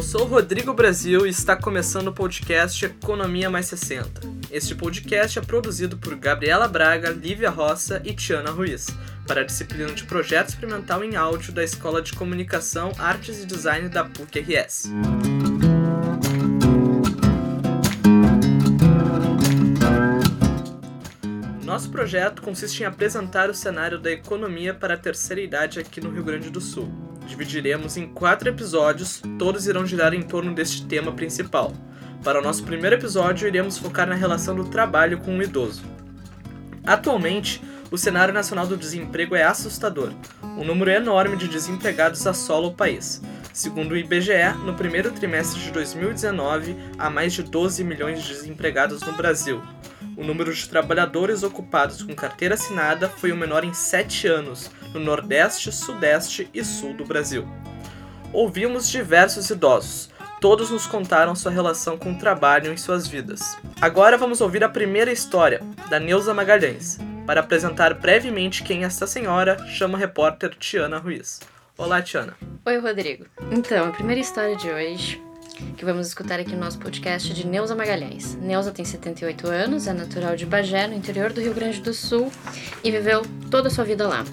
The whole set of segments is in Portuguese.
Eu sou Rodrigo Brasil e está começando o podcast Economia Mais 60. Este podcast é produzido por Gabriela Braga, Lívia Roça e Tiana Ruiz, para a disciplina de Projeto Experimental em Áudio da Escola de Comunicação, Artes e Design da PUC-RS. Nosso projeto consiste em apresentar o cenário da economia para a terceira idade aqui no Rio Grande do Sul dividiremos em quatro episódios, todos irão girar em torno deste tema principal. Para o nosso primeiro episódio, iremos focar na relação do trabalho com o idoso. Atualmente, o cenário nacional do desemprego é assustador. Um número enorme de desempregados assola o país. Segundo o IBGE, no primeiro trimestre de 2019, há mais de 12 milhões de desempregados no Brasil, o número de trabalhadores ocupados com carteira assinada foi o menor em sete anos no Nordeste, Sudeste e Sul do Brasil. Ouvimos diversos idosos, todos nos contaram sua relação com o trabalho em suas vidas. Agora vamos ouvir a primeira história, da Neuza Magalhães. Para apresentar brevemente quem é esta senhora, chama a repórter Tiana Ruiz. Olá, Tiana. Oi, Rodrigo. Então, a primeira história de hoje que vamos escutar aqui no nosso podcast de Neuza Magalhães. Neuza tem 78 anos, é natural de Bagé, no interior do Rio Grande do Sul, e viveu toda a sua vida lá.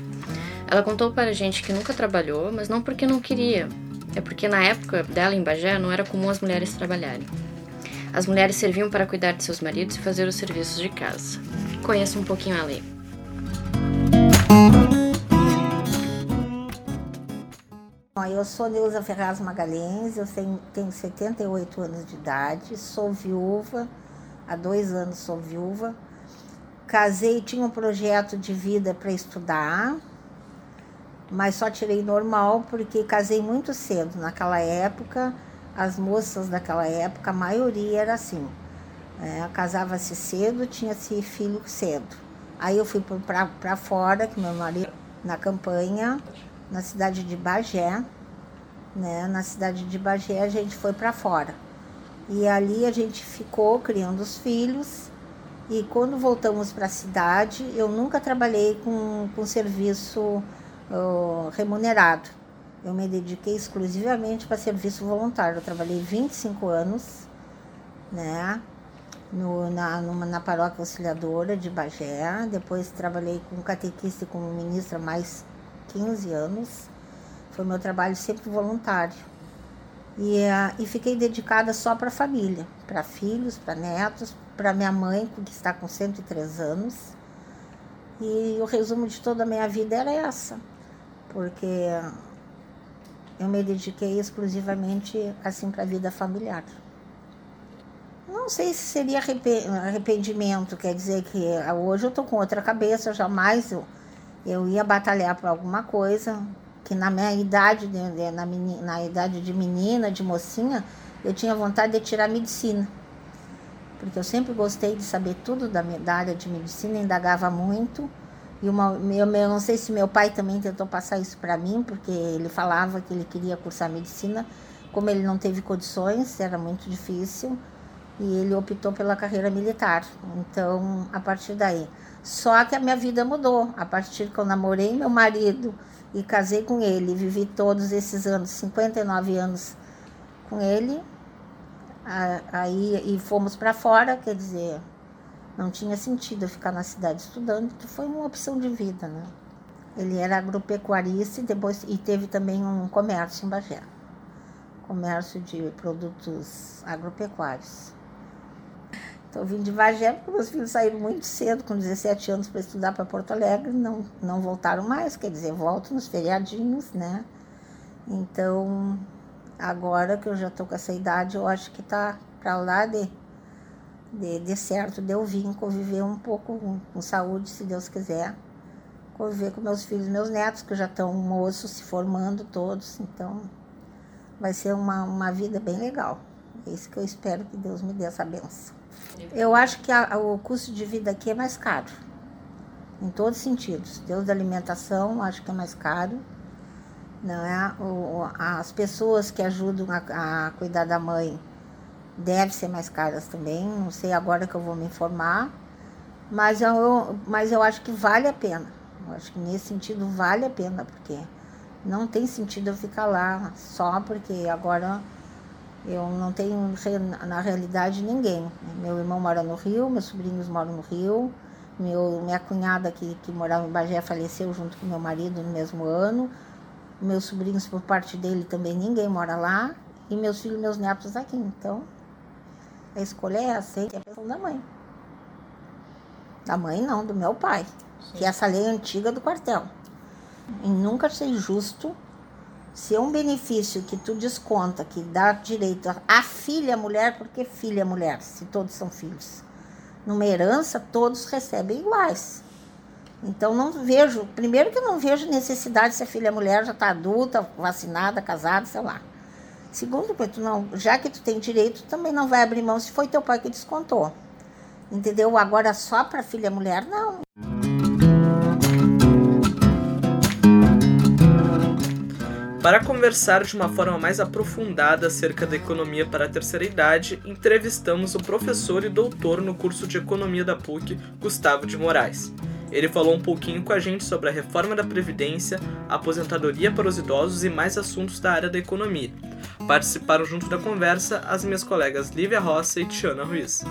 Ela contou para a gente que nunca trabalhou, mas não porque não queria, é porque na época dela em Bagé não era comum as mulheres trabalharem. As mulheres serviam para cuidar de seus maridos e fazer os serviços de casa. Conheça um pouquinho a lei. Eu sou Neuza Ferraz Magalhães, eu tenho 78 anos de idade, sou viúva, há dois anos sou viúva. Casei, tinha um projeto de vida para estudar, mas só tirei normal porque casei muito cedo. Naquela época, as moças daquela época, a maioria era assim. É, Casava-se cedo, tinha-se filho cedo. Aí eu fui para fora, que meu marido na campanha, na cidade de Bagé, né? Na cidade de Bagé a gente foi para fora. E ali a gente ficou criando os filhos. E quando voltamos para a cidade, eu nunca trabalhei com, com serviço remunerado. Eu me dediquei exclusivamente para serviço voluntário. Eu trabalhei 25 anos, né? No, na, numa, na paróquia auxiliadora de Bagé. Depois trabalhei com catequista e como ministra mais 15 anos. Foi meu trabalho sempre voluntário. E, uh, e fiquei dedicada só para a família, para filhos, para netos, para minha mãe, que está com 103 anos. E o resumo de toda a minha vida era essa, porque eu me dediquei exclusivamente assim para a vida familiar. Não sei se seria arrependimento, quer dizer que hoje eu estou com outra cabeça, jamais eu eu ia batalhar por alguma coisa, que na minha idade, na, menina, na idade de menina, de mocinha, eu tinha vontade de tirar medicina. Porque eu sempre gostei de saber tudo da, da área de medicina, indagava muito. E uma, eu, não sei se meu pai também tentou passar isso para mim, porque ele falava que ele queria cursar medicina. Como ele não teve condições, era muito difícil, e ele optou pela carreira militar. Então, a partir daí, só que a minha vida mudou. A partir que eu namorei meu marido e casei com ele, vivi todos esses anos, 59 anos com ele. Aí e fomos para fora, quer dizer, não tinha sentido eu ficar na cidade estudando, que foi uma opção de vida, né? Ele era agropecuarista e depois e teve também um comércio em Bagé. Comércio de produtos agropecuários. Então, vim de Bagé porque meus filhos saíram muito cedo, com 17 anos, para estudar para Porto Alegre, não, não voltaram mais, quer dizer, volto nos feriadinhos, né? Então, agora que eu já estou com essa idade, eu acho que está para lá de, de, de, certo de eu vir conviver um pouco com, com saúde, se Deus quiser. Conviver com meus filhos, meus netos, que já estão moços, se formando todos. Então, vai ser uma, uma vida bem legal. É isso que eu espero que Deus me dê essa benção. Eu acho que a, o custo de vida aqui é mais caro, em todos os sentidos. Deus da alimentação, acho que é mais caro. Não é? O, as pessoas que ajudam a, a cuidar da mãe devem ser mais caras também. Não sei agora que eu vou me informar. Mas eu, mas eu acho que vale a pena. Eu acho que nesse sentido vale a pena, porque não tem sentido eu ficar lá só porque agora Eu não tenho, na realidade, ninguém. Meu irmão mora no Rio, meus sobrinhos moram no Rio, meu, minha cunhada que, que morava em Bagé faleceu junto com meu marido no mesmo ano. Meus sobrinhos, por parte dele, também ninguém mora lá. E meus filhos meus netos aqui. Então, a escolha é essa, é a pessoa da mãe. Da mãe não, do meu pai. Sim. Que é essa lei antiga do quartel. E nunca ser justo se é um benefício que tu desconta, que dá direito a filha mulher, porque filha mulher, se todos são filhos. Numa herança, todos recebem iguais. Então não vejo, primeiro que eu não vejo necessidade se a filha mulher já está adulta, vacinada, casada, sei lá. Segundo, tu não, já que tu tem direito, também não vai abrir mão se foi teu pai que descontou. Entendeu? Agora só para filha mulher, não. Para conversar de uma forma mais aprofundada acerca da economia para a terceira idade, entrevistamos o professor e doutor no curso de economia da PUC, Gustavo de Moraes. Ele falou um pouquinho com a gente sobre a reforma da Previdência, aposentadoria para os idosos e mais assuntos da área da economia. Participaram junto da conversa as minhas colegas Lívia Roça e Tiana Ruiz.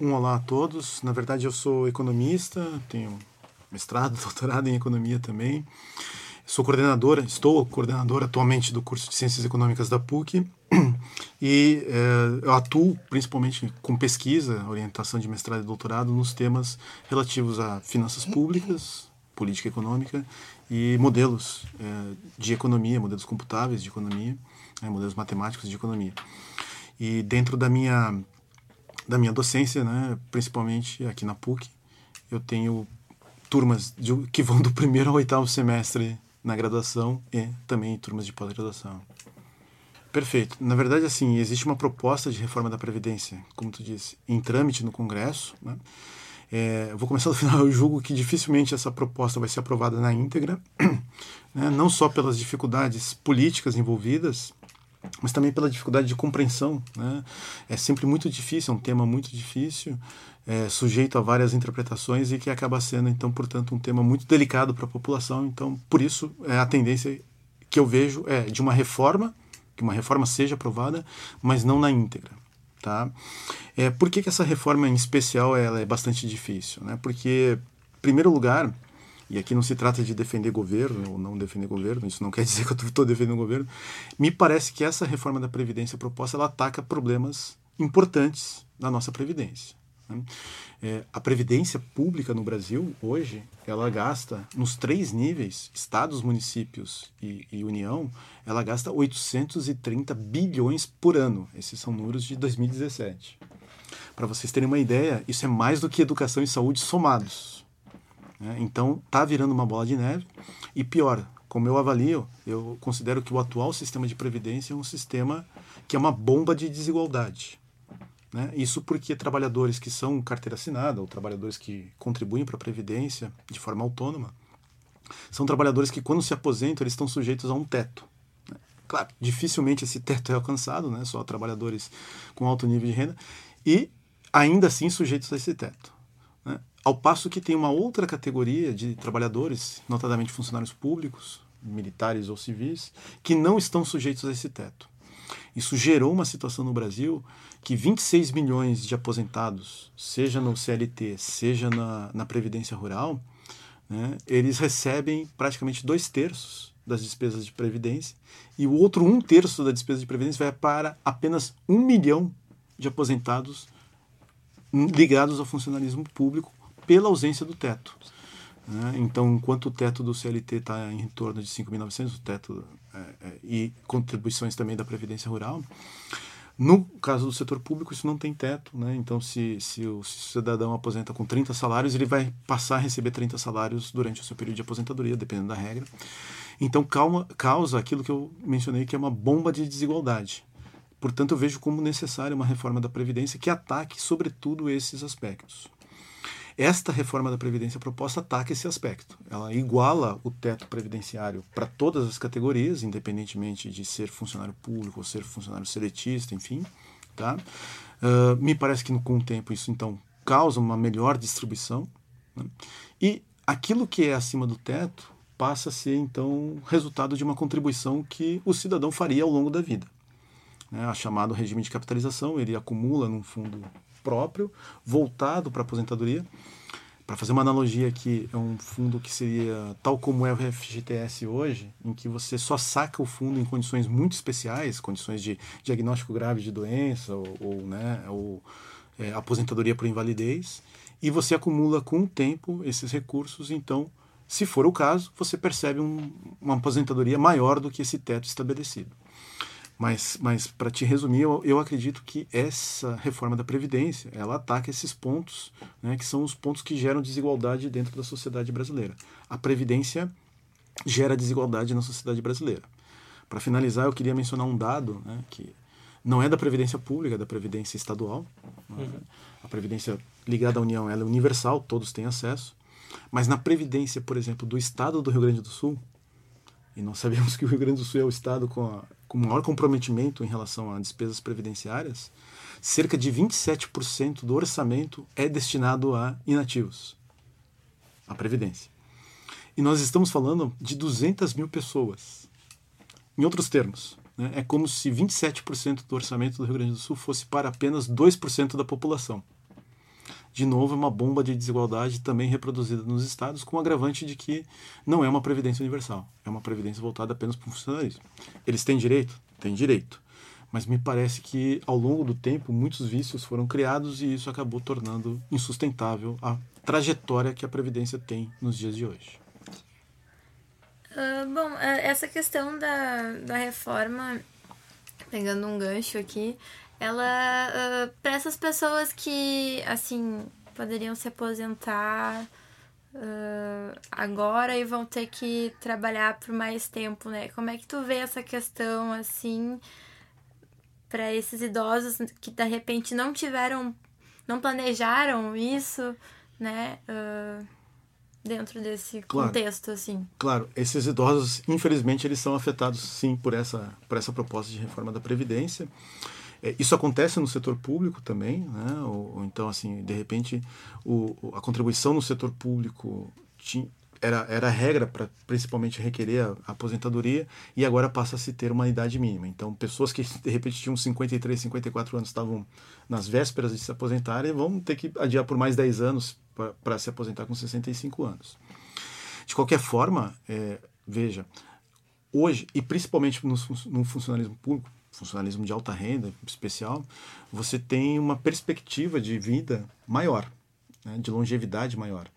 Um olá a todos. Na verdade, eu sou economista, tenho mestrado, doutorado em economia também. Sou coordenadora, estou coordenadora atualmente do curso de Ciências Econômicas da PUC e é, eu atuo principalmente com pesquisa, orientação de mestrado e doutorado nos temas relativos a finanças públicas, política econômica e modelos é, de economia, modelos computáveis de economia, né, modelos matemáticos de economia. E dentro da minha da minha docência, né, principalmente aqui na PUC, eu tenho turmas de, que vão do primeiro ao oitavo semestre na graduação e também turmas de pós-graduação. Perfeito. Na verdade, assim, existe uma proposta de reforma da Previdência, como tu disse, em trâmite no Congresso. Né? É, vou começar do final. Eu julgo que dificilmente essa proposta vai ser aprovada na íntegra, né? não só pelas dificuldades políticas envolvidas, mas também pela dificuldade de compreensão. Né? É sempre muito difícil, é um tema muito difícil, é, sujeito a várias interpretações e que acaba sendo, então, portanto, um tema muito delicado para a população. Então, por isso, é, a tendência que eu vejo é de uma reforma, que uma reforma seja aprovada, mas não na íntegra. Tá? É, por que, que essa reforma em especial ela é bastante difícil? Né? Porque, em primeiro lugar, e aqui não se trata de defender governo ou não defender governo, isso não quer dizer que eu estou defendendo o governo, me parece que essa reforma da Previdência proposta ela ataca problemas importantes da nossa Previdência. Né? É, a Previdência Pública no Brasil, hoje, ela gasta, nos três níveis, estados, municípios e, e União, ela gasta 830 bilhões por ano. Esses são números de 2017. Para vocês terem uma ideia, isso é mais do que educação e saúde somados. Né? Então, está virando uma bola de neve. E pior, como eu avalio, eu considero que o atual sistema de previdência é um sistema que é uma bomba de desigualdade. Né? Isso porque trabalhadores que são carteira assinada ou trabalhadores que contribuem para a Previdência de forma autônoma são trabalhadores que, quando se aposentam, eles estão sujeitos a um teto. Né? Claro, dificilmente esse teto é alcançado, né? só trabalhadores com alto nível de renda, e ainda assim sujeitos a esse teto. Ao passo que tem uma outra categoria de trabalhadores, notadamente funcionários públicos, militares ou civis, que não estão sujeitos a esse teto. Isso gerou uma situação no Brasil que 26 milhões de aposentados, seja no CLT, seja na, na Previdência Rural, né, eles recebem praticamente dois terços das despesas de Previdência e o outro um terço da despesa de Previdência vai para apenas um milhão de aposentados ligados ao funcionalismo público pela ausência do teto. Né? Então, enquanto o teto do CLT está em torno de 5.900, o teto é, é, e contribuições também da Previdência Rural, no caso do setor público, isso não tem teto, né? Então, se, se o cidadão aposenta com 30 salários, ele vai passar a receber 30 salários durante o seu período de aposentadoria, dependendo da regra. Então, calma, causa aquilo que eu mencionei, que é uma bomba de desigualdade. Portanto, eu vejo como necessária uma reforma da Previdência que ataque, sobretudo, esses aspectos. Esta reforma da Previdência proposta ataca esse aspecto. Ela iguala o teto previdenciário para todas as categorias, independentemente de ser funcionário público ou ser funcionário seletista, enfim. Tá? Uh, me parece que com o tempo isso então causa uma melhor distribuição. Né? E aquilo que é acima do teto, passa a ser então resultado de uma contribuição que o cidadão faria ao longo da vida. Né? A chamado regime de capitalização, ele acumula num fundo próprio, voltado para aposentadoria. Para fazer uma analogia aqui, é um fundo que seria tal como é o FGTS hoje, em que você só saca o fundo em condições muito especiais, condições de diagnóstico grave de doença ou, ou né, ou, é, aposentadoria por invalidez, e você acumula com o tempo esses recursos, então, se for o caso, você percebe um, uma aposentadoria maior do que esse teto estabelecido. Mas, mas para te resumir, eu, eu, acredito que essa reforma da Previdência, ela ataca esses pontos, né, que são os pontos que geram desigualdade dentro da sociedade brasileira. A Previdência gera desigualdade na sociedade brasileira. Para finalizar, eu queria mencionar um dado né, que não é da Previdência Pública, é da Previdência Estadual. Né. Uhum. A Previdência ligada à União ela é universal, todos têm acesso. Mas na Previdência, por exemplo, do Estado do Rio Grande do Sul, e nós sabemos que o Rio Grande do Sul é o Estado com a com maior comprometimento em relação a despesas previdenciárias, cerca de 27% do orçamento é destinado a inativos, a Previdência. E nós estamos falando de 200 mil pessoas. Em outros termos, né, é como se 27% do orçamento do Rio Grande do Sul fosse para apenas 2% da população de novo, é uma bomba de desigualdade também reproduzida nos estados, com o agravante de que não é uma previdência universal, é uma previdência voltada apenas para o funcionalismo. Eles têm direito? Têm direito. Mas me parece que, ao longo do tempo, muitos vícios foram criados e isso acabou tornando insustentável a trajetória que a Previdência tem nos dias de hoje. Uh, bom, essa questão da, da reforma, pegando um gancho aqui, ela uh, para essas pessoas que assim poderiam se aposentar uh, agora e vão ter que trabalhar por mais tempo, né? Como é que tu vê essa questão assim para esses idosos que de repente não tiveram, não planejaram isso, né? Uh, dentro desse claro, contexto assim. Claro, esses idosos, infelizmente, eles são afetados sim por essa por essa proposta de reforma da previdência. É, isso acontece no setor público também, né? ou, ou então, assim, de repente, o, a contribuição no setor público tinha, era, era regra para principalmente requerer a, a, aposentadoria e agora passa a se ter uma idade mínima. Então, pessoas que de repente tinham 53, 54 anos estavam nas vésperas de se aposentarem vão ter que adiar por mais 10 anos para se aposentar com 65 anos. De qualquer forma, é, veja, hoje, e principalmente no, no funcionalismo público, funcionalismo de alta renda especial, você tem uma perspectiva de vida maior, né, de longevidade maior.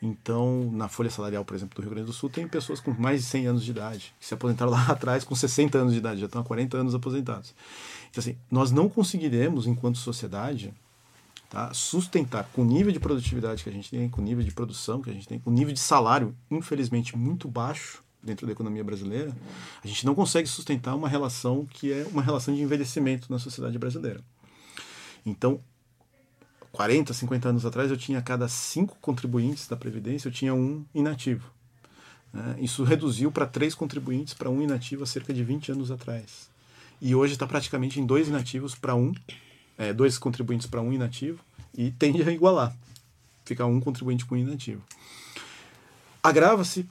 Então, na folha salarial, por exemplo, do Rio Grande do Sul, tem pessoas com mais de 100 anos de idade, que se aposentaram lá atrás com 60 anos de idade, já estão há 40 anos aposentados. Então, assim, nós não conseguiremos, enquanto sociedade, tá, sustentar com o nível de produtividade que a gente tem, com o nível de produção que a gente tem, com o nível de salário, infelizmente, muito baixo, dentro da economia brasileira, a gente não consegue sustentar uma relação que é uma relação de envelhecimento na sociedade brasileira. Então, 40, 50 anos atrás, eu tinha cada cinco contribuintes da Previdência, eu tinha um inativo. Né? Isso reduziu para três contribuintes para um inativo há cerca de 20 anos atrás. E hoje está praticamente em dois inativos para um, é, dois contribuintes para um inativo, e tende a igualar. Ficar um contribuinte com um inativo. Agrava-se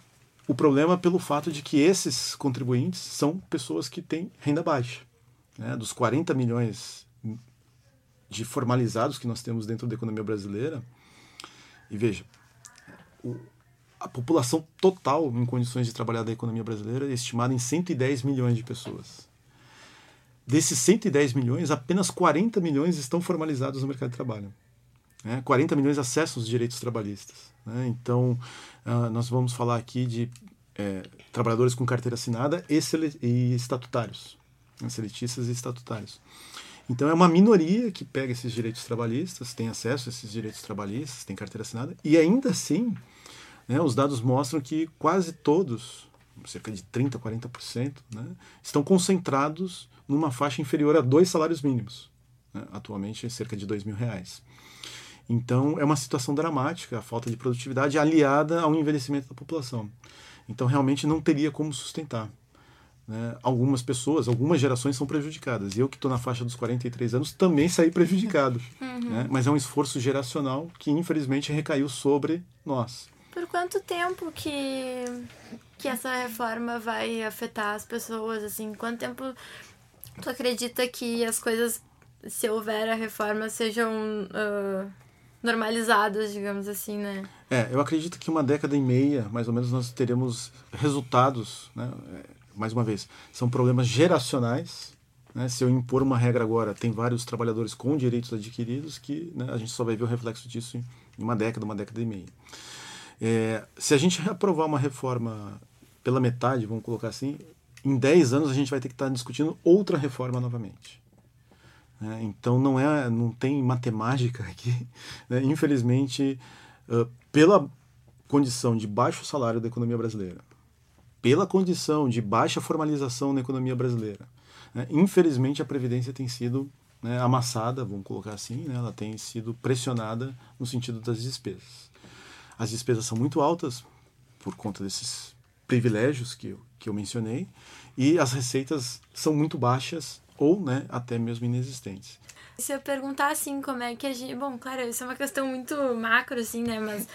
o problema é pelo fato de que esses contribuintes são pessoas que têm renda baixa. Né? Dos 40 milhões de formalizados que nós temos dentro da economia brasileira, e veja, o, a população total em condições de trabalhar da economia brasileira é estimada em 110 milhões de pessoas. Desses 110 milhões, apenas 40 milhões estão formalizados no mercado de trabalho. Né? 40 milhões acessam os direitos trabalhistas. Né? Então, uh, nós vamos falar aqui de é, trabalhadores com carteira assinada e, e estatutários, né? seletistas e estatutários. Então, é uma minoria que pega esses direitos trabalhistas, tem acesso a esses direitos trabalhistas, tem carteira assinada, e ainda assim, né, os dados mostram que quase todos, cerca de 30%, 40%, né, estão concentrados numa faixa inferior a dois salários mínimos. Né, atualmente, cerca de dois mil reais. Então, é uma situação dramática, a falta de produtividade aliada ao envelhecimento da população. Então, realmente não teria como sustentar. Né? Algumas pessoas, algumas gerações são prejudicadas. E eu, que estou na faixa dos 43 anos, também saí prejudicado. Uhum. Né? Mas é um esforço geracional que, infelizmente, recaiu sobre nós. Por quanto tempo que, que essa reforma vai afetar as pessoas, assim? Quanto tempo tu acredita que as coisas, se houver a reforma, sejam uh, normalizadas, digamos assim, né? É, eu acredito que uma década e meia, mais ou menos, nós teremos resultados, né? É, mais uma vez, são problemas geracionais, né? Se eu impor uma regra agora, tem vários trabalhadores com direitos adquiridos que né, a gente só vai ver o reflexo disso em uma década, uma década e meia. É, se a gente aprovar uma reforma pela metade, vamos colocar assim, em 10 anos a gente vai ter que estar discutindo outra reforma novamente. É, então não é, não tem matemática aqui. Né? Infelizmente, uh, pela condição de baixo salário da economia brasileira, pela condição de baixa formalização na economia brasileira, né? infelizmente a previdência tem sido né, amassada, vamos colocar assim, né? ela tem sido pressionada no sentido das despesas. As despesas são muito altas por conta desses privilégios que eu, que eu mencionei e as receitas são muito baixas ou né, até mesmo inexistentes. Se eu perguntar assim, como é que a gente. Bom, claro, isso é uma questão muito macro, assim, né? Mas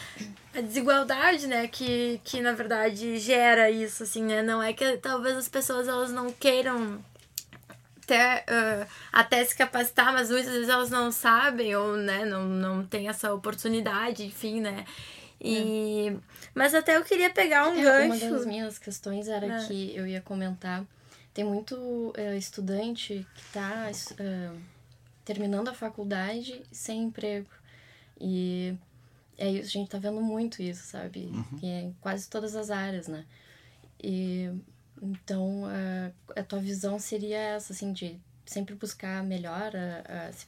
a desigualdade, né, que, que na verdade gera isso, assim, né? Não é que talvez as pessoas elas não queiram até, uh, até se capacitar, mas muitas vezes elas não sabem ou né, não, não tem essa oportunidade, enfim, né? E, é. Mas até eu queria pegar um é, gancho. Uma das minhas questões era é. que eu ia comentar. Tem muito uh, estudante que está uh, terminando a faculdade sem emprego. E é isso, a gente está vendo muito isso, sabe? Uhum. É em quase todas as áreas, né? E então a, a tua visão seria essa, assim, de sempre buscar melhor, a, a se,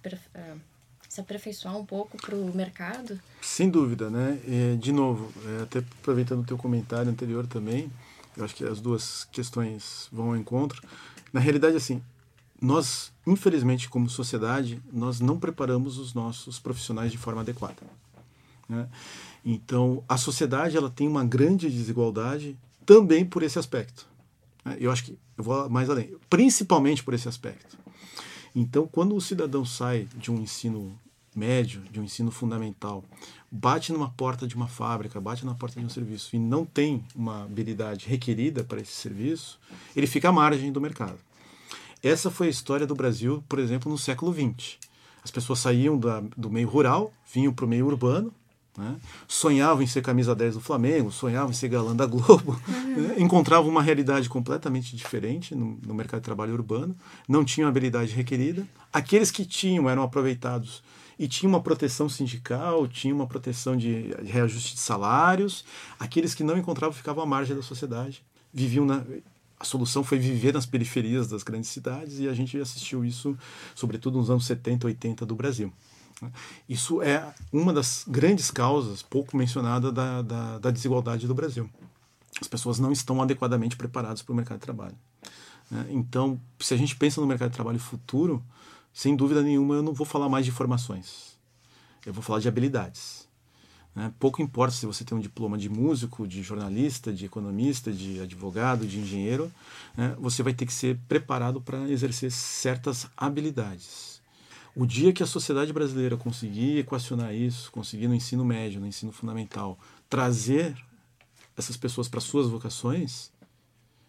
se aperfeiçoar um pouco para o mercado? Sem dúvida, né? É, de novo, é, até aproveitando o teu comentário anterior também, eu acho que as duas questões vão ao encontro. Na realidade, assim, nós, infelizmente, como sociedade, nós não preparamos os nossos profissionais de forma adequada. Né? Então, a sociedade ela tem uma grande desigualdade também por esse aspecto. Né? Eu acho que eu vou mais além, principalmente por esse aspecto. Então, quando o cidadão sai de um ensino médio, de um ensino fundamental, bate numa porta de uma fábrica, bate na porta de um serviço e não tem uma habilidade requerida para esse serviço, ele fica à margem do mercado. Essa foi a história do Brasil, por exemplo, no século XX. As pessoas saíam da, do meio rural, vinham para o meio urbano, né? sonhavam em ser camisa 10 do Flamengo, sonhavam em ser galã da Globo, uhum. né? encontravam uma realidade completamente diferente no, no, mercado de trabalho urbano, não tinham habilidade requerida. Aqueles que tinham eram aproveitados e tinham uma proteção sindical, tinham uma proteção de reajuste de salários. Aqueles que não encontravam ficavam à margem da sociedade, viviam na, a solução foi viver nas periferias das grandes cidades e a gente assistiu isso, sobretudo nos anos 70, 80 do Brasil. Isso é uma das grandes causas, pouco mencionada, da, da, da desigualdade do Brasil. As pessoas não estão adequadamente preparadas para o mercado de trabalho. Né? Então, se a gente pensa no mercado de trabalho futuro, sem dúvida nenhuma eu não vou falar mais de formações. Eu vou falar de habilidades. Né? Pouco importa se você tem um diploma de músico, de jornalista, de economista, de advogado, de engenheiro, né? você vai ter que ser preparado para exercer certas habilidades. O dia que a sociedade brasileira conseguir equacionar isso, conseguir no ensino médio, no ensino fundamental, trazer essas pessoas para suas vocações,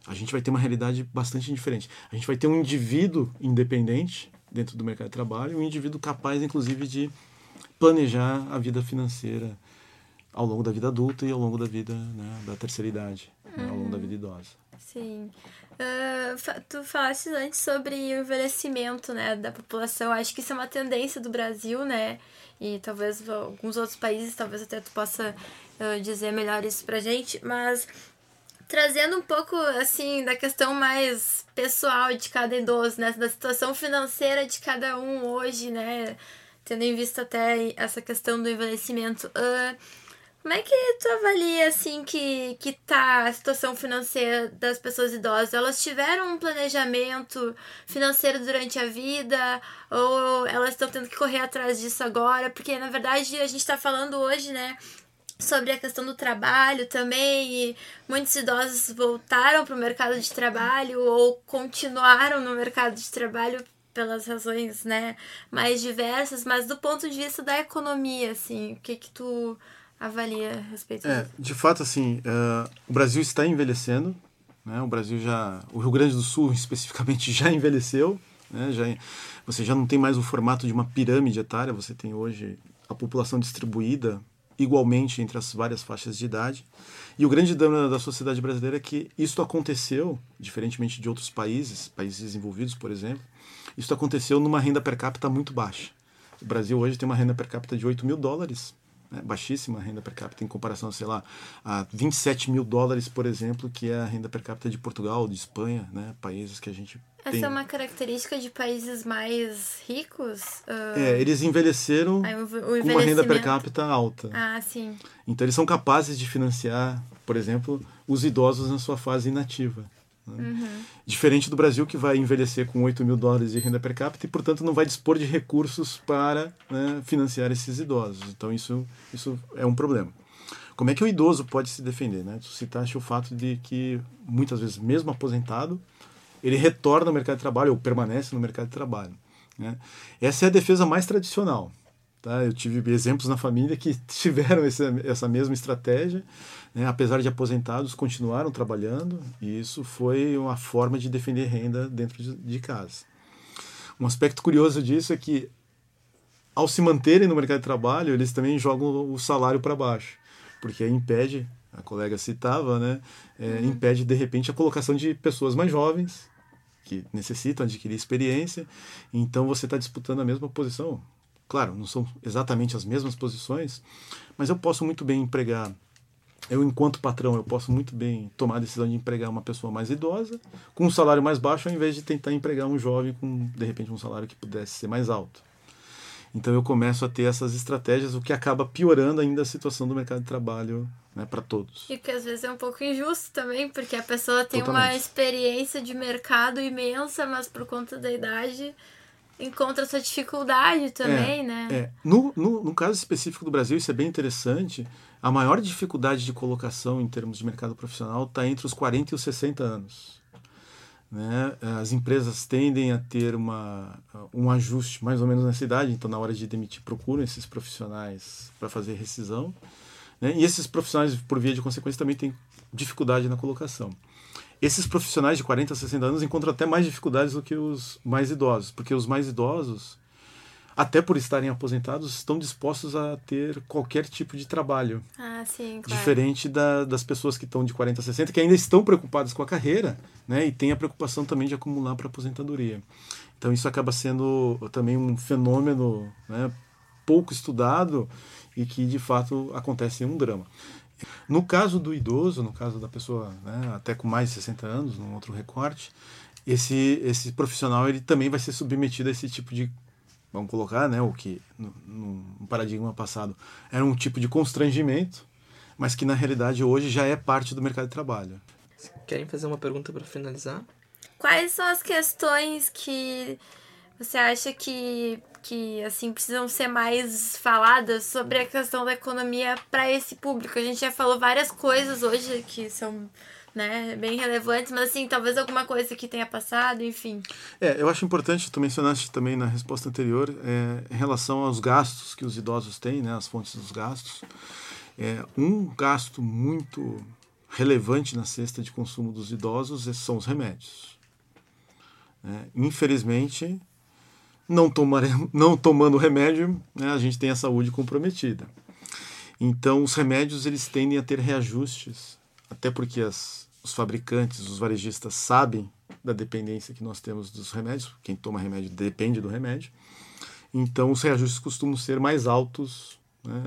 a gente vai ter uma realidade bastante diferente. A gente vai ter um indivíduo independente dentro do mercado de trabalho, um indivíduo capaz, inclusive, de planejar a vida financeira ao longo da vida adulta e ao longo da vida né, da terceira idade, né, ao longo da vida idosa. Sim. Uh, tu falaste antes sobre o envelhecimento, né, da população. Acho que isso é uma tendência do Brasil, né? E talvez alguns outros países, talvez até tu possa uh, dizer melhor isso pra gente. Mas trazendo um pouco, assim, da questão mais pessoal de cada idoso, né? Da situação financeira de cada um hoje, né? Tendo em vista até essa questão do envelhecimento. Uh, como é que tu avalia, assim, que, que tá a situação financeira das pessoas idosas? Elas tiveram um planejamento financeiro durante a vida? Ou elas estão tendo que correr atrás disso agora? Porque, na verdade, a gente está falando hoje, né, sobre a questão do trabalho também, e muitos idosos voltaram para o mercado de trabalho ou continuaram no mercado de trabalho pelas razões, né, mais diversas, mas do ponto de vista da economia, assim, o que que tu avalia a respeito É, disso? de fato, assim, uh, o Brasil está envelhecendo, né? O Brasil já, o Rio Grande do Sul especificamente já envelheceu, né? Já, você já não tem mais o formato de uma pirâmide etária, você tem hoje a população distribuída igualmente entre as várias faixas de idade. E o grande drama da sociedade brasileira é que isso aconteceu, diferentemente de outros países, países desenvolvidos, por exemplo, isso aconteceu numa renda per capita muito baixa. O Brasil hoje tem uma renda per capita de 8 mil dólares, né? baixíssima renda per capita em comparação, sei lá, a 27 mil dólares, por exemplo, que é a renda per capita de Portugal, de Espanha, né? países que a gente Essa tem. é uma característica de países mais ricos? Ah, É, eles envelheceram com uma renda per capita alta. Ah, sim. Então eles são capazes de financiar, por exemplo, os idosos na sua fase inativa. Né? Uhum. Diferente do Brasil, que vai envelhecer com 8 mil dólares de renda per capita e, portanto, não vai dispor de recursos para né, financiar esses idosos. Então isso, isso é um problema. Como é que o idoso pode se defender? Né? Tu citaste o fato de que, muitas vezes, mesmo aposentado, ele retorna ao mercado de trabalho ou permanece no mercado de trabalho. Né? Essa é a defesa mais tradicional. Tá? Eu tive exemplos na família que tiveram essa, essa mesma estratégia, né? apesar de aposentados, continuaram trabalhando, e isso foi uma forma de defender renda dentro de, de casa. Um aspecto curioso disso é que, ao se manterem no mercado de trabalho, eles também jogam o salário para baixo, porque impede, a colega citava, né? É, impede de repente a colocação de pessoas mais jovens que necessitam adquirir experiência, então você está disputando a mesma posição. Claro, não são exatamente as mesmas posições, mas eu posso muito bem empregar eu enquanto patrão eu posso muito bem tomar a decisão de empregar uma pessoa mais idosa com um salário mais baixo ao invés de tentar empregar um jovem com de repente um salário que pudesse ser mais alto então eu começo a ter essas estratégias o que acaba piorando ainda a situação do mercado de trabalho né, para todos E que às vezes é um pouco injusto também, porque a pessoa tem uma Totalmente. experiência de mercado imensa, mas por conta da idade encontra essa dificuldade também, né? É, no, no, no caso específico do Brasil, isso é bem interessante. A maior dificuldade de colocação em termos de mercado profissional está entre os 40 e os 60 anos. Né? As empresas tendem a ter uma, um ajuste mais ou menos nessa idade, então na hora de demitir procuram esses profissionais para fazer rescisão. Né? E esses profissionais, por via de consequência, também têm dificuldade na colocação. Esses profissionais de 40 a 60 anos encontram até mais dificuldades do que os mais idosos, porque os mais idosos, até por estarem aposentados, estão dispostos a ter qualquer tipo de trabalho. Ah, sim, claro. Diferente da, das pessoas que estão de 40 a 60, que ainda estão preocupadas com a carreira, né? E tem a preocupação também de acumular para aposentadoria. Então isso acaba sendo também um fenômeno né, pouco estudado e que de fato acontece um drama. No caso do idoso, no caso da pessoa né, até com mais de 60 anos, num outro recorte, esse, esse profissional ele também vai ser submetido a esse tipo de vamos colocar, né, o que no, no paradigma passado era um tipo de constrangimento, mas que na realidade hoje já é parte do mercado de trabalho. Querem fazer uma pergunta para finalizar? Quais são as questões que você acha que, que assim precisam ser mais faladas sobre a questão da economia para esse público? A gente já falou várias coisas hoje que são né, bem relevantes, mas assim, talvez alguma coisa que tenha passado, enfim. É, eu acho importante, tu mencionaste também na resposta anterior, é, em relação aos gastos que os idosos têm, né, as fontes dos gastos. É, um gasto muito relevante na cesta de consumo dos idosos são os remédios. É, infelizmente, não, tomare, não tomando remédio, né, a gente tem a saúde comprometida. Então, os remédios eles tendem a ter reajustes, até porque as, os fabricantes, os varejistas sabem da dependência que nós temos dos remédios. Quem toma remédio depende do remédio. Então, os reajustes costumam ser mais altos. Né?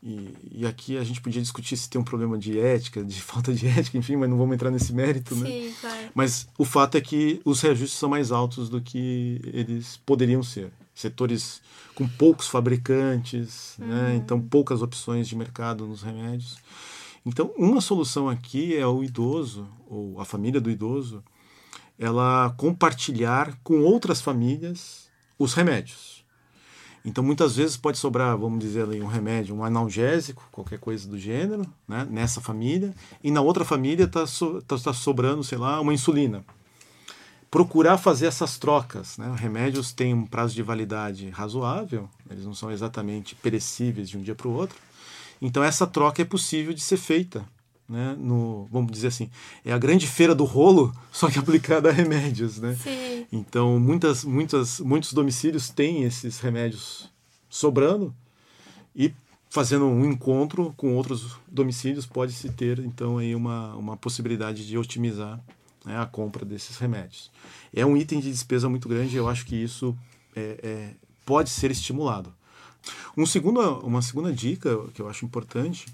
E, e, aqui a gente podia discutir se tem um problema de ética, de falta de ética, enfim, mas não vamos entrar nesse mérito, Sim, né? claro. Mas o fato é que os reajustes são mais altos do que eles poderiam ser. Setores com poucos fabricantes, uhum. né? então poucas opções de mercado nos remédios. Então, uma solução aqui é o idoso, ou a família do idoso, ela compartilhar com outras famílias os remédios. Então, muitas vezes pode sobrar, vamos dizer ali, um remédio, um analgésico, qualquer coisa do gênero, né, nessa família, e na outra família está so, tá, tá sobrando, sei lá, uma insulina. Procurar fazer essas trocas. Né? Remédios têm um prazo de validade razoável, eles não são exatamente perecíveis de um dia para o outro. Então essa troca é possível de ser feita. Né, no, vamos dizer assim, é a grande feira do rolo, só que aplicada a remédios, né? Sim. Então, muitas, muitas, muitos domicílios têm esses remédios sobrando e fazendo um encontro com outros domicílios pode-se ter, então, aí uma, uma possibilidade de otimizar né, a compra desses remédios. É um item de despesa muito grande eu acho que isso é, é, pode ser estimulado. Um segundo, uma segunda dica que eu acho importante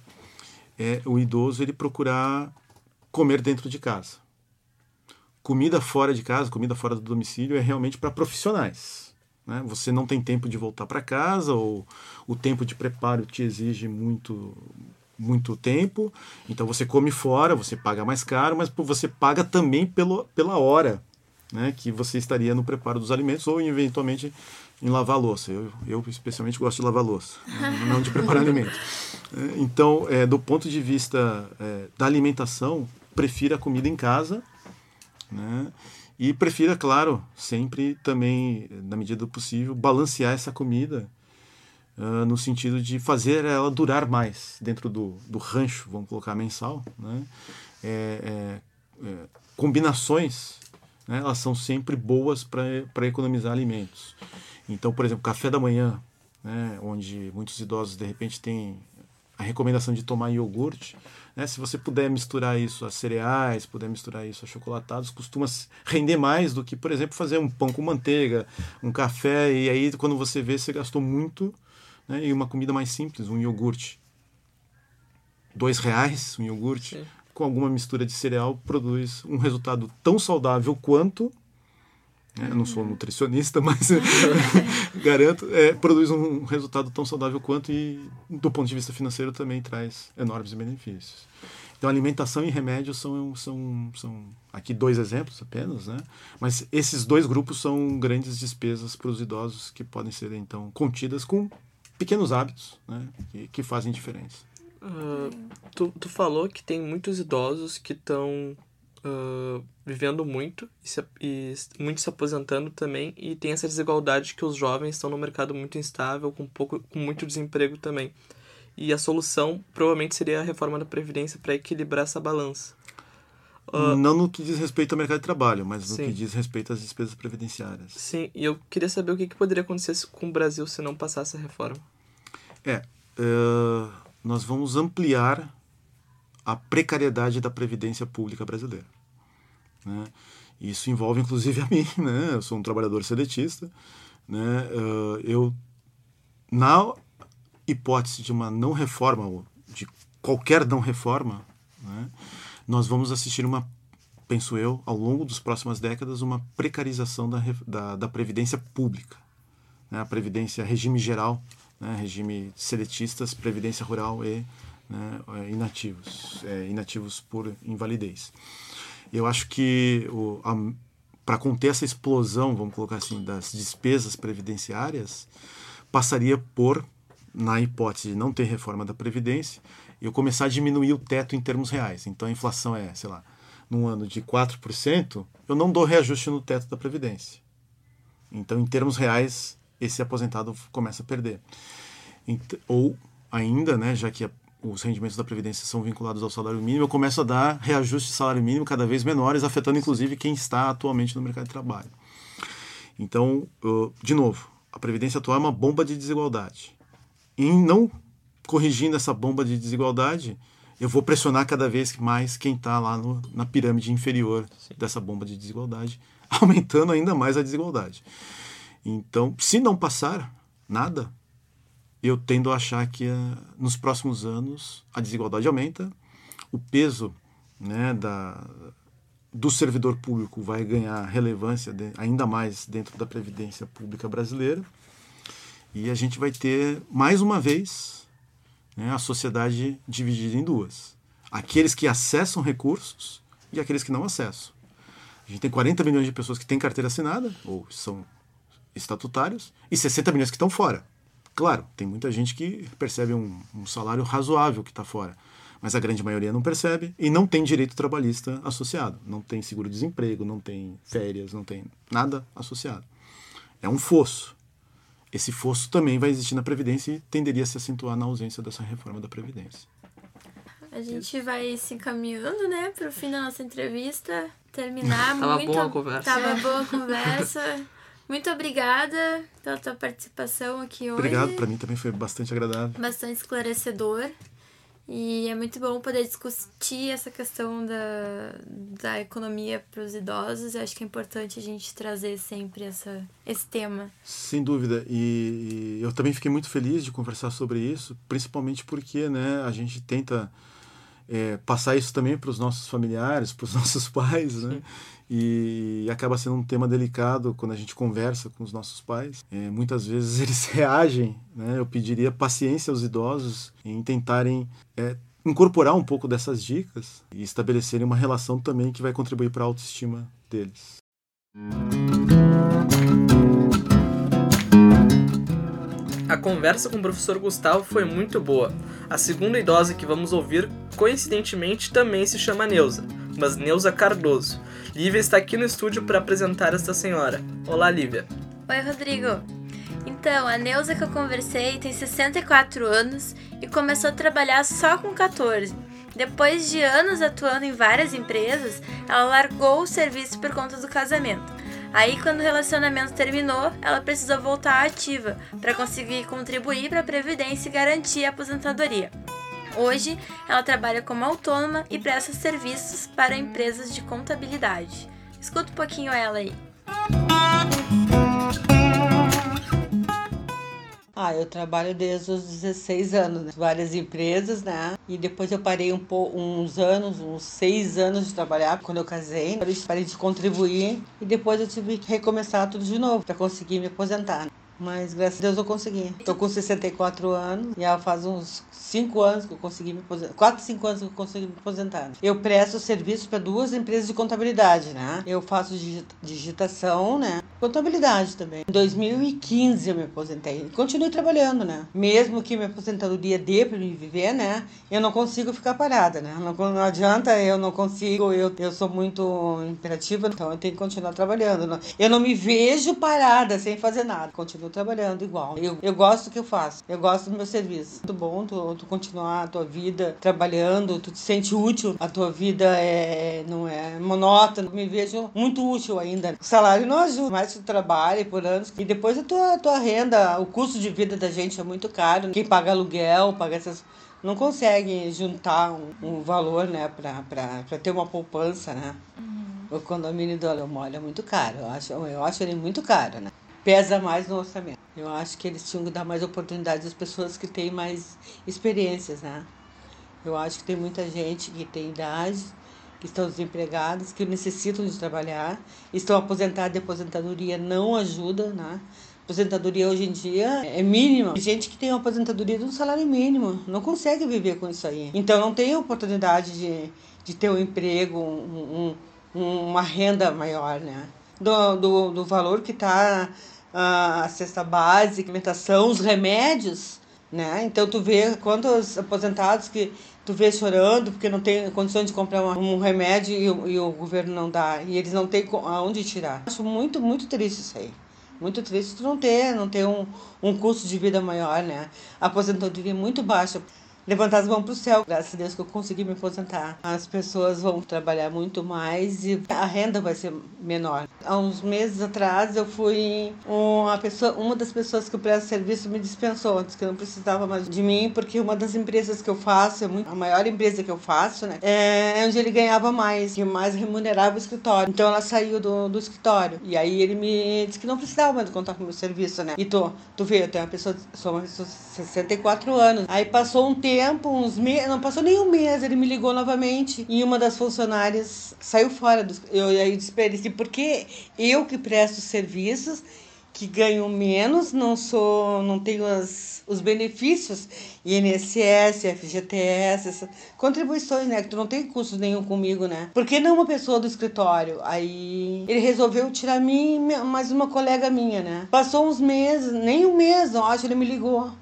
é o idoso ele procurar comer dentro de casa. Comida fora de casa, comida fora do domicílio é realmente para profissionais. Né? Você não tem tempo de voltar para casa ou o tempo de preparo te exige muito muito tempo, então você come fora, você paga mais caro, mas você paga também pelo, pela hora né, que você estaria no preparo dos alimentos ou eventualmente em lavar louça. Eu, eu especialmente gosto de lavar louça, não de preparar alimento. Então, é, do ponto de vista é, da alimentação, prefira a comida em casa, né? E prefira, claro, sempre também, na medida do possível, balancear essa comida uh, no sentido de fazer ela durar mais dentro do, do rancho, vamos colocar mensal, né? É, é, é combinações, né? elas são sempre boas para economizar alimentos. Então, por exemplo, café da manhã, né, onde muitos idosos de repente têm a recomendação de tomar iogurte, né, se você puder misturar isso a cereais, puder misturar isso a chocolatados, costuma render mais do que, por exemplo, fazer um pão com manteiga, um café, e aí quando você vê, você gastou muito né, e uma comida mais simples, um iogurte. Dois reais, um iogurte, Sim. com alguma mistura de cereal, produz um resultado tão saudável quanto? Eu não sou nutricionista, mas garanto, é, produz um resultado tão saudável quanto e, do ponto de vista financeiro, também traz enormes benefícios. Então, alimentação e remédio são, são, são aqui dois exemplos apenas, né? Mas esses dois grupos são grandes despesas para os idosos que podem ser, então, contidas com pequenos hábitos né? que, que fazem diferença. Uh, tu, tu falou que tem muitos idosos que estão uh, vivendo muito e, se, e muitos se aposentando também e tem essa desigualdade que os jovens estão no mercado muito instável com pouco com muito desemprego também e a solução provavelmente seria a reforma da previdência para equilibrar essa balança uh, não no que diz respeito ao mercado de trabalho mas no sim. que diz respeito às despesas previdenciárias sim e eu queria saber o que, que poderia acontecer com o Brasil se não passasse a reforma é uh, nós vamos ampliar a precariedade da previdência pública brasileira. Né? Isso envolve inclusive a mim, né? Eu sou um trabalhador seletista, né? Uh, eu na hipótese de uma não reforma, de qualquer não reforma, né? nós vamos assistir uma, penso eu, ao longo das próximas décadas, uma precarização da, da, da previdência pública, né? a previdência regime geral, né? regime seletistas, previdência rural e né, é, inativos, é, inativos por invalidez. Eu acho que para conter essa explosão, vamos colocar assim, das despesas previdenciárias, passaria por, na hipótese de não ter reforma da Previdência, eu começar a diminuir o teto em termos reais. Então a inflação é, sei lá, num ano de 4%, eu não dou reajuste no teto da Previdência. Então, em termos reais, esse aposentado começa a perder. Ou ainda, né, já que a os rendimentos da Previdência são vinculados ao salário mínimo, eu começo a dar reajustes de salário mínimo cada vez menores, afetando inclusive quem está atualmente no mercado de trabalho. Então, de novo, a Previdência atual é uma bomba de desigualdade. Em não corrigindo essa bomba de desigualdade, eu vou pressionar cada vez mais quem está lá no, na pirâmide inferior Sim. dessa bomba de desigualdade, aumentando ainda mais a desigualdade. Então, se não passar nada, eu tendo a achar que uh, nos próximos anos a desigualdade aumenta, o peso né, da, do servidor público vai ganhar relevância de, ainda mais dentro da Previdência Pública brasileira e a gente vai ter, mais uma vez, né, a sociedade dividida em duas. Aqueles que acessam recursos e aqueles que não acessam. A gente tem 40 milhões de pessoas que têm carteira assinada, ou são estatutários, e 60 milhões que estão fora. Claro, tem muita gente que percebe um, um salário razoável que está fora, mas a grande maioria não percebe e não tem direito trabalhista associado. Não tem seguro-desemprego, não tem férias, não tem nada associado. É um fosso. esse fosso também vai existir na Previdência e tenderia a se acentuar na ausência dessa reforma da Previdência. A gente vai se encaminhando, né, para o fim da nossa entrevista. Terminar Tava muito. boa a conversa. Tava boa a conversa. Muito obrigada pela tua participação aqui hoje. Obrigado, para mim também foi bastante agradável. Bastante esclarecedor. E é muito bom poder discutir essa questão da, da economia para os idosos. Eu acho que é importante a gente trazer sempre essa, esse tema. Sem dúvida. E, e eu também fiquei muito feliz de conversar sobre isso, principalmente porque né, a gente tenta é, passar isso também para os nossos familiares, para os nossos pais, né? E acaba sendo um tema delicado quando a gente conversa com os nossos pais. É, muitas vezes eles reagem, né? Eu pediria paciência aos idosos em tentarem é, incorporar um pouco dessas dicas e estabelecerem uma relação também que vai contribuir para a autoestima deles. A conversa com o professor Gustavo foi muito boa. A segunda idosa que vamos ouvir, coincidentemente, também se chama Neuza, mas Neuza Cardoso. Lívia está aqui no estúdio para apresentar esta senhora. Olá, Lívia. Oi, Rodrigo. Então, a Neuza que eu conversei tem 64 anos e começou a trabalhar só com 14. Depois de anos atuando em várias empresas, ela largou o serviço por conta do casamento. Aí, quando o relacionamento terminou, ela precisou voltar ativa para conseguir contribuir para a Previdência e garantir a aposentadoria. Hoje, ela trabalha como autônoma e presta serviços para empresas de contabilidade. Escuta um pouquinho ela aí. Ah, eu trabalho desde os 16 anos, né? várias empresas, né? E depois eu parei um pouco, uns anos, uns seis anos de trabalhar quando eu casei. Eu parei de contribuir e depois eu tive que recomeçar tudo de novo para conseguir me aposentar. Mas graças a Deus eu consegui. Tô com 64 anos e já faz uns 5 anos que eu consegui me aposentar. 4, 5 anos que eu consegui me aposentar. Eu presto serviço para duas empresas de contabilidade, né? Eu faço digitação, né? Contabilidade também. Em 2015 eu me aposentei. Continuei trabalhando, né? Mesmo que minha aposentadoria dê para me viver, né? Eu não consigo ficar parada, né? Não, não adianta, eu não consigo. Eu, eu sou muito imperativa, então eu tenho que continuar trabalhando. Eu não me vejo parada sem fazer nada. Continuo trabalhando igual. Eu, eu gosto do que eu faço. Eu gosto do meu serviço. Muito bom tu, tu continuar a tua vida trabalhando, tu te sente útil. A tua vida é, não é monótona. Eu me vejo muito útil ainda. O salário não ajuda, mas tu trabalha por anos. E depois a tua, a tua renda, o custo de vida da gente é muito caro. Quem paga aluguel, paga essas não consegue juntar um, um valor, né, para ter uma poupança, né? Uhum. O condomínio do Alemolha é muito caro, eu acho, eu acho ele muito caro, né? Pesa mais no orçamento. Eu acho que eles tinham que dar mais oportunidades às pessoas que têm mais experiências, né? Eu acho que tem muita gente que tem idade, que estão desempregadas, que necessitam de trabalhar, estão aposentados e aposentadoria não ajuda, né? aposentadoria hoje em dia é mínima. Tem gente que tem uma aposentadoria de um salário mínimo, não consegue viver com isso aí. Então não tem oportunidade de, de ter um emprego, um, um, uma renda maior, né? Do, do, do valor que está a cesta básica, alimentação, os remédios, né? Então tu vê quantos aposentados que tu vê chorando porque não tem condições de comprar um remédio e, e, o governo não dá e eles não têm aonde tirar. Acho muito muito triste isso aí. Muito triste tu não ter, não ter um, um custo de vida maior, né? Aposentadoria é muito baixa levantar as mãos para o céu. Graças a Deus que eu consegui me aposentar. As pessoas vão trabalhar muito mais e a renda vai ser menor. Há uns meses atrás eu fui uma pessoa, uma das pessoas que eu presto serviço me dispensou, disse que não precisava mais de mim porque uma das empresas que eu faço, é a maior empresa que eu faço, né, é onde ele ganhava mais, que mais remunerava o escritório. Então ela saiu do, do escritório e aí ele me disse que não precisava mais contar com o meu serviço, né? E tu, tu vê, eu tenho uma pessoa, sou uma pessoa de 64 anos. Aí passou um tempo tempo, uns meses, não passou nem um mês, ele me ligou novamente e uma das funcionárias saiu fora. Do, eu aí disse assim, porque eu que presto serviços, que ganho menos, não sou, não tenho as, os benefícios, INSS, FGTS, contribuições, né? Que tu não tem custo nenhum comigo, né? Por que não uma pessoa do escritório? Aí ele resolveu tirar mim mais uma colega minha, né? Passou uns meses, nem um mês, eu acho, ele me ligou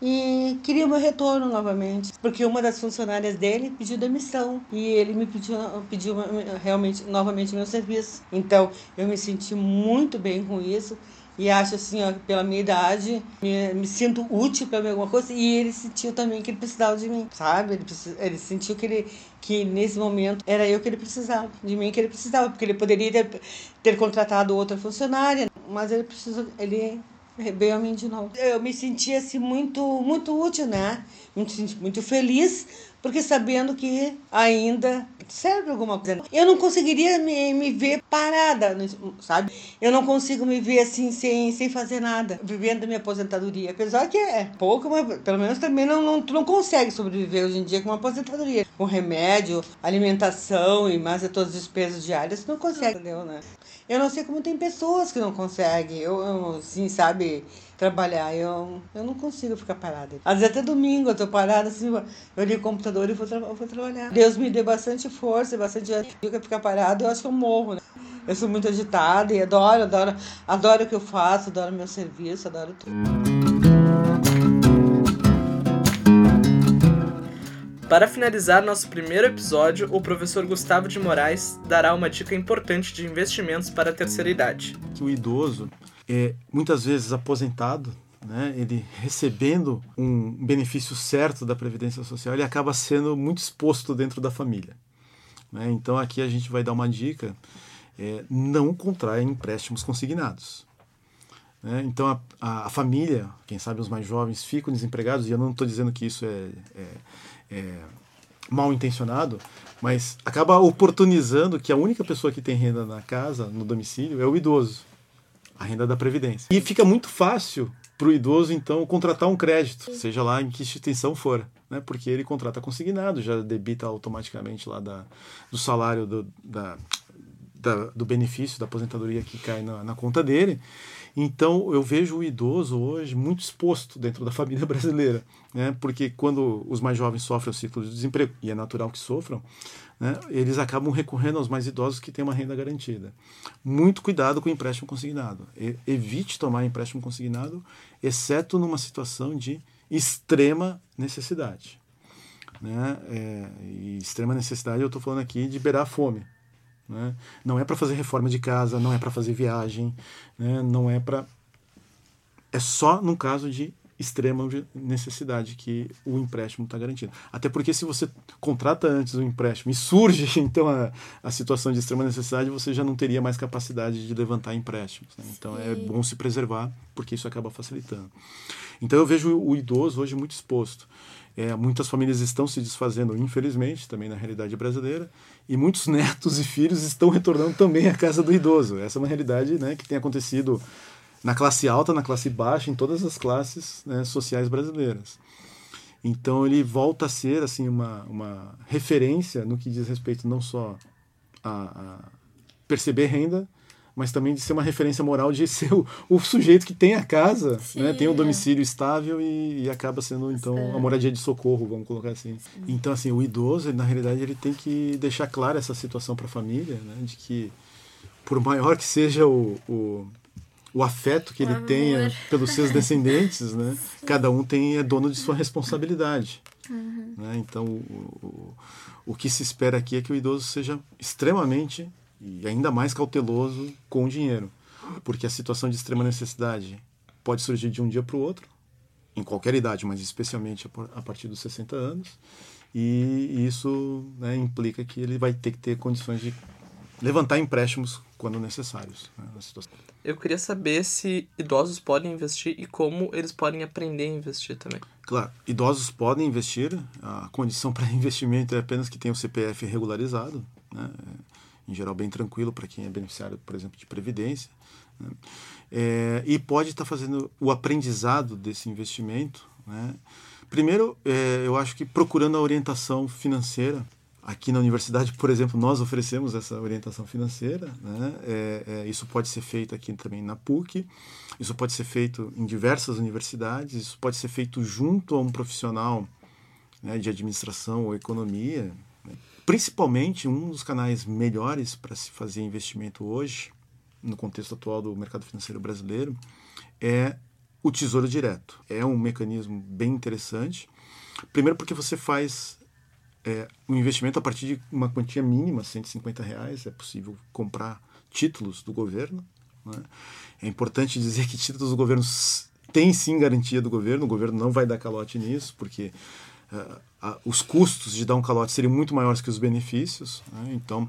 e queria meu retorno novamente, porque uma das funcionárias dele pediu demissão e ele me pediu, pediu realmente novamente meu serviço. Então eu me senti muito bem com isso e acho assim, ó, pela minha idade, me, me sinto útil para alguma coisa. E ele sentiu também que ele precisava de mim, sabe? Ele, ele sentiu que ele que nesse momento era eu que ele precisava, de mim que ele precisava, porque ele poderia ter, ter contratado outra funcionária, mas ele precisou, ele veio a mim de novo. Eu me sentia assim muito muito útil, né? Muito muito feliz porque sabendo que ainda serve alguma coisa. Eu não conseguiria me, me ver parada, sabe? Eu não consigo me ver assim, sem, sem fazer nada, vivendo minha aposentadoria. Apesar que é pouco, mas pelo menos também não, não, tu não consegue sobreviver hoje em dia com uma aposentadoria. Com remédio, alimentação e mais todas as despesas diárias, tu não consegue, entendeu, né? Eu não sei como tem pessoas que não conseguem. Eu, eu assim, sabe, trabalhar. Eu, eu não consigo ficar parada. Às vezes até domingo eu tô parada, assim, eu ligo o computador e vou, tra vou trabalhar. Deus me dê bastante força, bastante fica ficar parada, eu acho que eu morro, né? Eu sou muito agitada e adoro, adoro, adoro o que eu faço, adoro meu serviço, adoro tudo. Para finalizar nosso primeiro episódio, o professor Gustavo de Moraes dará uma dica importante de investimentos para a terceira idade. O idoso é muitas vezes aposentado, né, ele recebendo um benefício certo da Previdência Social, ele acaba sendo muito exposto dentro da família. Né? Então aqui a gente vai dar uma dica, é, não contrai empréstimos consignados. Né? Então a, a, a, família, quem sabe os mais jovens, ficam desempregados, e eu não estou dizendo que isso é, é é, mal intencionado, mas acaba oportunizando que a única pessoa que tem renda na casa, no domicílio, é o idoso, a renda da Previdência. E fica muito fácil para o idoso, então, contratar um crédito, seja lá em que instituição for, né? porque ele contrata consignado, já debita automaticamente lá da, do salário do, da, da, do benefício da aposentadoria que cai na, na conta dele. Então eu vejo o idoso hoje muito exposto dentro da família brasileira, né? porque quando os mais jovens sofrem o ciclo de desemprego, e é natural que sofram, né? eles acabam recorrendo aos mais idosos que têm uma renda garantida. Muito cuidado com o empréstimo consignado. Evite tomar empréstimo consignado, exceto numa situação de extrema necessidade. Né? É, e extrema necessidade eu estou falando aqui de beirar a fome. Né? Não é para fazer reforma de casa, não é para fazer viagem, né? não é para. É só no caso de extrema necessidade que o empréstimo está garantido. Até porque se você contrata antes o empréstimo e surge então a, a situação de extrema necessidade, você já não teria mais capacidade de levantar empréstimos. Né? Então é bom se preservar porque isso acaba facilitando. Então eu vejo o idoso hoje muito exposto. É, muitas famílias estão se desfazendo, infelizmente, também na realidade brasileira, e muitos netos e filhos estão retornando também à casa do idoso. Essa é uma realidade né, que tem acontecido na classe alta, na classe baixa, em todas as classes né, sociais brasileiras. Então ele volta a ser assim uma, uma referência no que diz respeito não só a, a perceber renda, mas também de ser uma referência moral de ser o, o sujeito que tem a casa, Sim, né, tem um domicílio estável e, e, acaba sendo então a moradia de socorro, vamos colocar assim. Sim. Então assim, o idoso, na realidade, ele tem que deixar clara essa situação para a família, né, de que por maior que seja o, o, o afeto que o ele amor. tenha pelos seus descendentes, né, cada um tem é dono de sua responsabilidade. Uhum. Né? Então, o, o, o que se espera aqui é que o idoso seja extremamente e ainda mais cauteloso com o dinheiro, porque a situação de extrema necessidade pode surgir de um dia para o outro, em qualquer idade, mas especialmente a partir dos 60 anos, e isso né, implica que ele vai ter que ter condições de levantar empréstimos quando necessários. Né, Eu queria saber se idosos podem investir e como eles podem aprender a investir também. Claro, idosos podem investir, a condição para investimento é apenas que tenha o CPF regularizado. Né? Em geral bem tranquilo para quem é beneficiário, por exemplo, de previdência, né? é, e pode estar tá fazendo o aprendizado desse investimento. Né? Primeiro, é, eu acho que procurando a orientação financeira. Aqui na universidade, por exemplo, nós oferecemos essa orientação financeira. Né? É, é isso pode ser feito aqui também na PUC, isso pode ser feito em diversas universidades, isso pode ser feito junto a um profissional né, de administração ou economia, Principalmente, um dos canais melhores para se fazer investimento hoje, no contexto atual do mercado financeiro brasileiro, é o Tesouro Direto. É um mecanismo bem interessante. Primeiro, porque você faz é, um investimento a partir de uma quantia mínima, 150 reais, é possível comprar títulos do governo. Né? É importante dizer que títulos do governo têm sim garantia do governo, o governo não vai dar calote nisso, porque uh, os custos de dar um calote seriam muito maiores que os benefícios. Né? Então,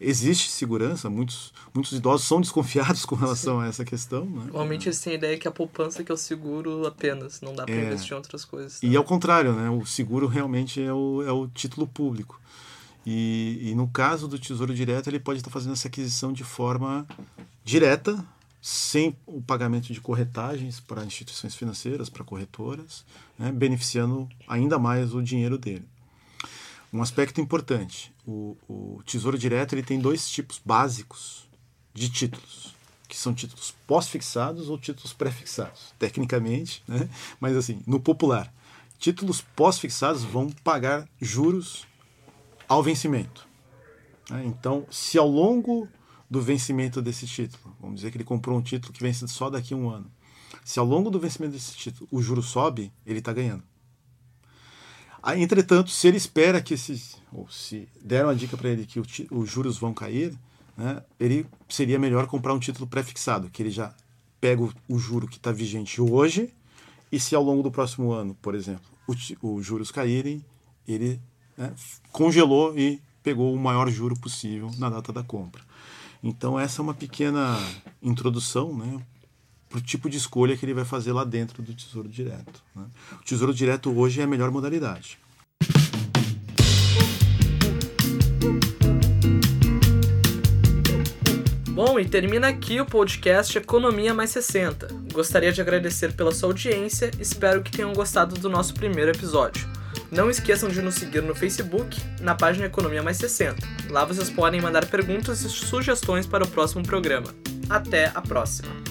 existe segurança, muitos, muitos idosos são desconfiados com relação Sim. a essa questão. Né? Normalmente eles têm a ideia que a poupança que é o seguro apenas, não dá para é, investir em outras coisas. Tá? E ao contrário, né? o seguro realmente é o, é o título público. E, e no caso do Tesouro Direto, ele pode estar fazendo essa aquisição de forma direta, sem o pagamento de corretagens para instituições financeiras, para corretoras, né? beneficiando ainda mais o dinheiro dele. Um aspecto importante, o, o Tesouro Direto ele tem dois tipos básicos de títulos, que são títulos pós-fixados ou títulos pré-fixados, tecnicamente, né? mas assim, no popular, títulos pós-fixados vão pagar juros ao vencimento. Né? Então, se ao longo do vencimento desse título, vamos dizer que ele comprou um título que vence só daqui a um ano, se ao longo do vencimento desse título o juro sobe, ele está ganhando. Entretanto, se ele espera que esses, ou se deram a dica para ele que os juros vão cair, né, ele seria melhor comprar um título pré-fixado, que ele já pega o, o juro que está vigente hoje, e se ao longo do próximo ano, por exemplo, os juros caírem, ele né, congelou e pegou o maior juro possível na data da compra. Então essa é uma pequena introdução, né, para o tipo de escolha que ele vai fazer lá dentro do Tesouro Direto. Né? O Tesouro Direto hoje é a melhor modalidade. Bom, e termina aqui o podcast Economia Mais 60. Gostaria de agradecer pela sua audiência, espero que tenham gostado do nosso primeiro episódio. Não esqueçam de nos seguir no Facebook, na página Economia Mais 60. Lá vocês podem mandar perguntas e sugestões para o próximo programa. Até a próxima!